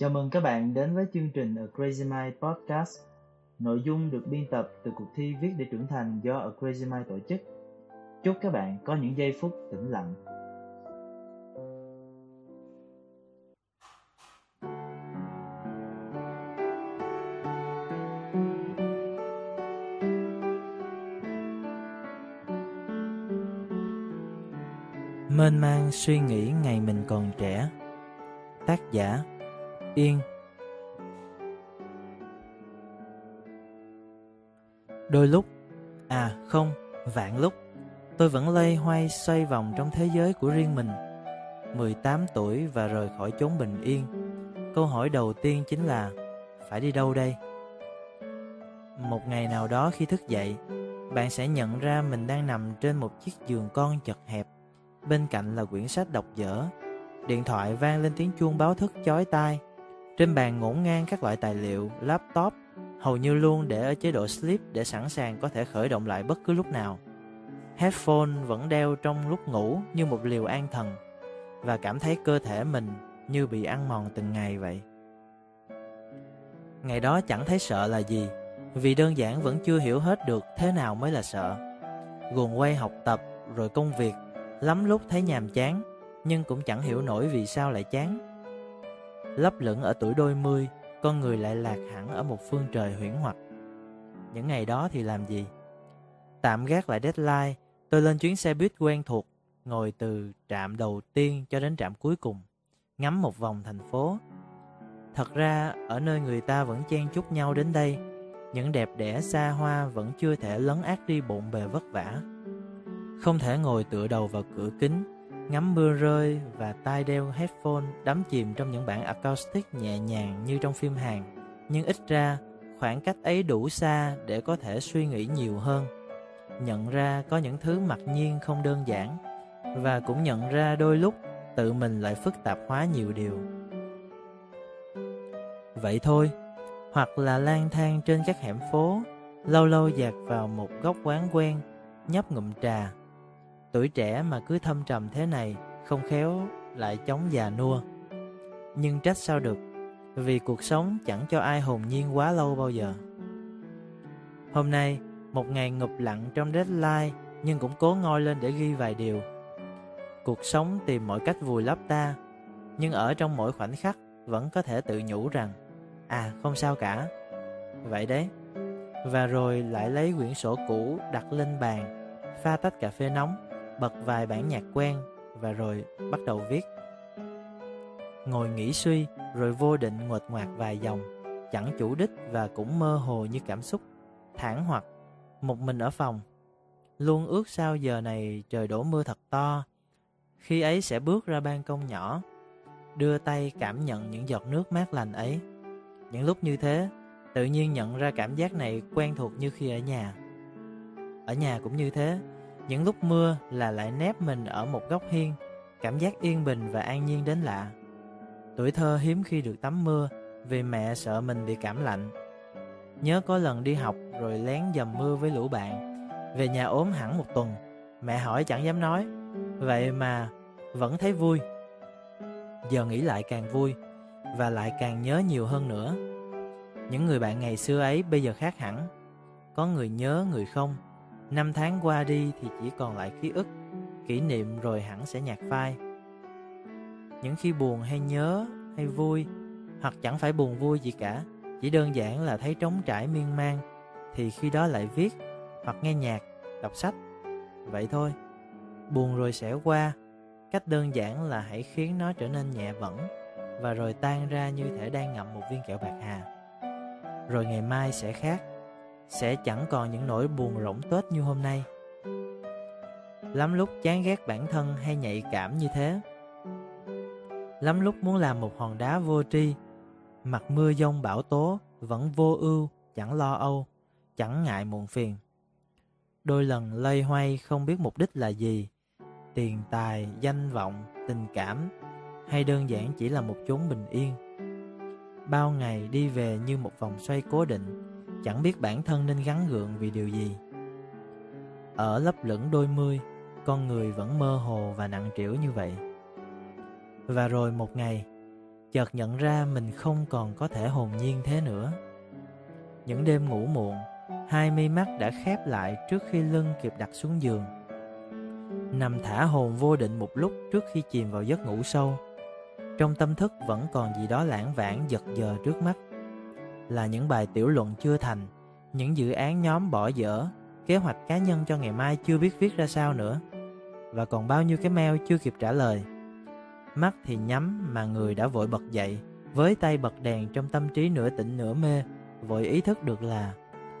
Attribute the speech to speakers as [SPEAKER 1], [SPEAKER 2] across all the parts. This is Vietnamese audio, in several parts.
[SPEAKER 1] Chào mừng các bạn đến với chương trình A Crazy Mind Podcast. Nội dung được biên tập từ cuộc thi Viết để trưởng thành do A Crazy Mind tổ chức. Chúc các bạn có những giây phút tĩnh lặng.
[SPEAKER 2] Mênh mang suy nghĩ ngày mình còn trẻ Tác giả Yên. Đôi lúc À không, vạn lúc Tôi vẫn lây hoay xoay vòng trong thế giới của riêng mình. 18 tuổi và rời khỏi chốn bình yên. Câu hỏi đầu tiên chính là Phải đi đâu đây? Một ngày nào đó khi thức dậy Bạn sẽ nhận ra mình đang nằm trên một chiếc giường con chật hẹp. Bên cạnh là quyển sách đọc dở Điện thoại vang lên tiếng chuông báo thức chói tai. Trên bàn ngổn ngang các loại tài liệu, laptop Hầu như luôn để ở chế độ sleep để sẵn sàng có thể khởi động lại bất cứ lúc nào. Headphone vẫn đeo trong lúc ngủ như một liều an thần Và cảm thấy cơ thể mình như bị ăn mòn từng ngày vậy. Ngày đó chẳng thấy sợ là gì Vì đơn giản vẫn chưa hiểu hết được thế nào mới là sợ. Guồn quay học tập rồi công việc Lắm lúc thấy nhàm chán Nhưng cũng chẳng hiểu nổi vì sao lại chán. Lấp lửng ở tuổi đôi mươi Con người lại lạc hẳn ở một phương trời huyễn hoặc. Những ngày đó thì làm gì? Tạm gác lại deadline Tôi lên chuyến xe buýt quen thuộc Ngồi từ trạm đầu tiên cho đến trạm cuối cùng Ngắm một vòng thành phố. Thật ra ở nơi người ta vẫn chen chúc nhau đến đây Những đẹp đẽ xa hoa vẫn chưa thể lấn át đi bộn bề vất vả. Không thể ngồi tựa đầu vào cửa kính, ngắm mưa rơi và tai đeo headphone đắm chìm trong những bản acoustic nhẹ nhàng như trong phim Hàn. Nhưng ít ra, khoảng cách ấy đủ xa để có thể suy nghĩ nhiều hơn. Nhận ra có những thứ mặc nhiên không đơn giản và cũng nhận ra đôi lúc tự mình lại phức tạp hóa nhiều điều. Vậy thôi, hoặc là lang thang trên các hẻm phố, lâu lâu dạt vào một góc quán quen, nhấp ngụm trà Tuổi trẻ mà cứ thâm trầm thế này, Không khéo lại chống già nua. Nhưng trách sao được? Vì cuộc sống chẳng cho ai hồn nhiên quá lâu bao giờ. Hôm nay, Một ngày ngụp lặng trong deadline, Nhưng cũng cố ngoi lên để ghi vài điều. Cuộc sống tìm mọi cách vùi lấp ta, Nhưng ở trong mỗi khoảnh khắc Vẫn có thể tự nhủ rằng À không sao cả. Vậy đấy. Và rồi lại lấy quyển sổ cũ đặt lên bàn, Pha tách cà phê nóng bật vài bản nhạc quen và rồi bắt đầu viết. Ngồi nghĩ suy rồi vô định nguệt ngoạc vài dòng, chẳng chủ đích và cũng mơ hồ như cảm xúc, thản hoặc, một mình ở phòng. Luôn ước sao giờ này trời đổ mưa thật to, khi ấy sẽ bước ra ban công nhỏ, đưa tay cảm nhận những giọt nước mát lành ấy. Những lúc như thế, tự nhiên nhận ra cảm giác này quen thuộc như khi ở nhà. Ở nhà cũng như thế, những lúc mưa là lại nép mình ở một góc hiên, cảm giác yên bình và an nhiên đến lạ. Tuổi thơ hiếm khi được tắm mưa vì mẹ sợ mình bị cảm lạnh. Nhớ có lần đi học rồi lén dầm mưa với lũ bạn, về nhà ốm hẳn một tuần, mẹ hỏi chẳng dám nói, vậy mà vẫn thấy vui. Giờ nghĩ lại càng vui và lại càng nhớ nhiều hơn nữa. Những người bạn ngày xưa ấy bây giờ khác hẳn, có người nhớ người không Năm tháng qua đi thì chỉ còn lại ký ức Kỷ niệm rồi hẳn sẽ nhạt phai. Những khi buồn hay nhớ hay vui Hoặc chẳng phải buồn vui gì cả Chỉ đơn giản là thấy trống trải miên man Thì khi đó lại viết Hoặc nghe nhạc, đọc sách. Vậy thôi Buồn rồi sẽ qua. Cách đơn giản là hãy khiến nó trở nên nhẹ bẩn Và rồi tan ra như thể đang ngậm một viên kẹo bạc hà. Rồi ngày mai sẽ khác sẽ chẳng còn những nỗi buồn rỗng tết như hôm nay. Lắm lúc chán ghét bản thân hay nhạy cảm như thế. Lắm lúc muốn làm một hòn đá vô tri, mặt mưa giông bão tố vẫn vô ưu, chẳng lo âu, chẳng ngại muộn phiền. Đôi lần lây hoay không biết mục đích là gì, tiền tài, danh vọng, tình cảm hay đơn giản chỉ là một chốn bình yên. Bao ngày đi về như một vòng xoay cố định, Chẳng biết bản thân nên gắn gượng vì điều gì Ở lấp lửng đôi mươi Con người vẫn mơ hồ và nặng trĩu như vậy Và rồi một ngày chợt nhận ra mình không còn có thể hồn nhiên thế nữa. Những đêm ngủ muộn, hai mi mắt đã khép lại trước khi lưng kịp đặt xuống giường. Nằm thả hồn vô định một lúc trước khi chìm vào giấc ngủ sâu. Trong tâm thức vẫn còn gì đó lãng vãng giật giờ trước mắt. Là những bài tiểu luận chưa thành, những dự án nhóm bỏ dở, kế hoạch cá nhân cho ngày mai chưa biết viết ra sao nữa. Và còn bao nhiêu cái mail chưa kịp trả lời. Mắt thì nhắm mà người đã vội bật dậy, với tay bật đèn trong tâm trí nửa tỉnh nửa mê, vội ý thức được là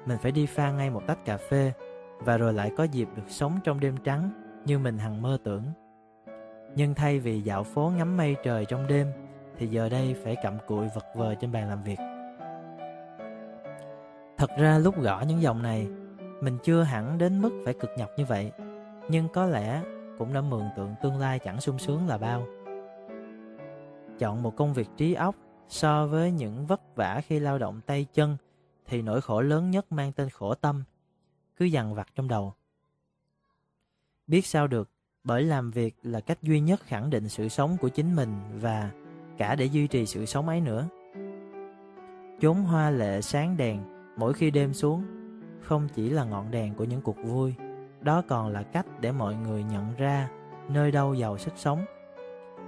[SPEAKER 2] mình phải đi pha ngay một tách cà phê và rồi lại có dịp được sống trong đêm trắng như mình hằng mơ tưởng. Nhưng thay vì dạo phố ngắm mây trời trong đêm thì giờ đây phải cặm cụi vật vờ trên bàn làm việc. Thật ra lúc gõ những dòng này, mình chưa hẳn đến mức phải cực nhọc như vậy, nhưng có lẽ cũng đã mường tượng tương lai chẳng sung sướng là bao. Chọn một công việc trí óc so với những vất vả khi lao động tay chân thì nỗi khổ lớn nhất mang tên khổ tâm, cứ dằn vặt trong đầu. Biết sao được, bởi làm việc là cách duy nhất khẳng định sự sống của chính mình và cả để duy trì sự sống ấy nữa. Chốn hoa lệ sáng đèn mỗi khi đêm xuống không chỉ là ngọn đèn của những cuộc vui, đó còn là cách để mọi người nhận ra nơi đâu giàu sức sống.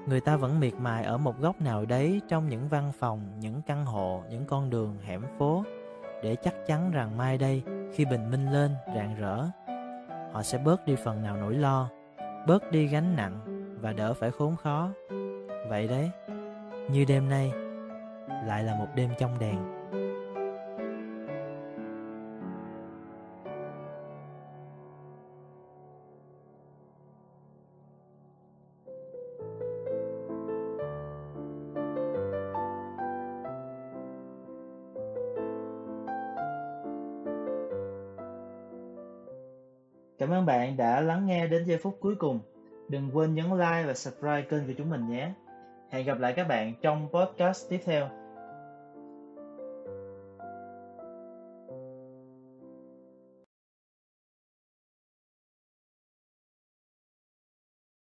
[SPEAKER 2] Người ta vẫn miệt mài ở một góc nào đấy trong những văn phòng, những căn hộ, những con đường, hẻm phố để chắc chắn rằng mai đây khi bình minh lên rạng rỡ họ sẽ bớt đi phần nào nỗi lo bớt đi gánh nặng và đỡ phải khốn khó vậy đấy như đêm nay lại là một đêm trong đèn
[SPEAKER 1] Cảm ơn bạn đã lắng nghe đến giây phút cuối cùng. Đừng quên nhấn like và subscribe kênh của chúng mình nhé. Hẹn gặp lại các bạn trong podcast tiếp theo.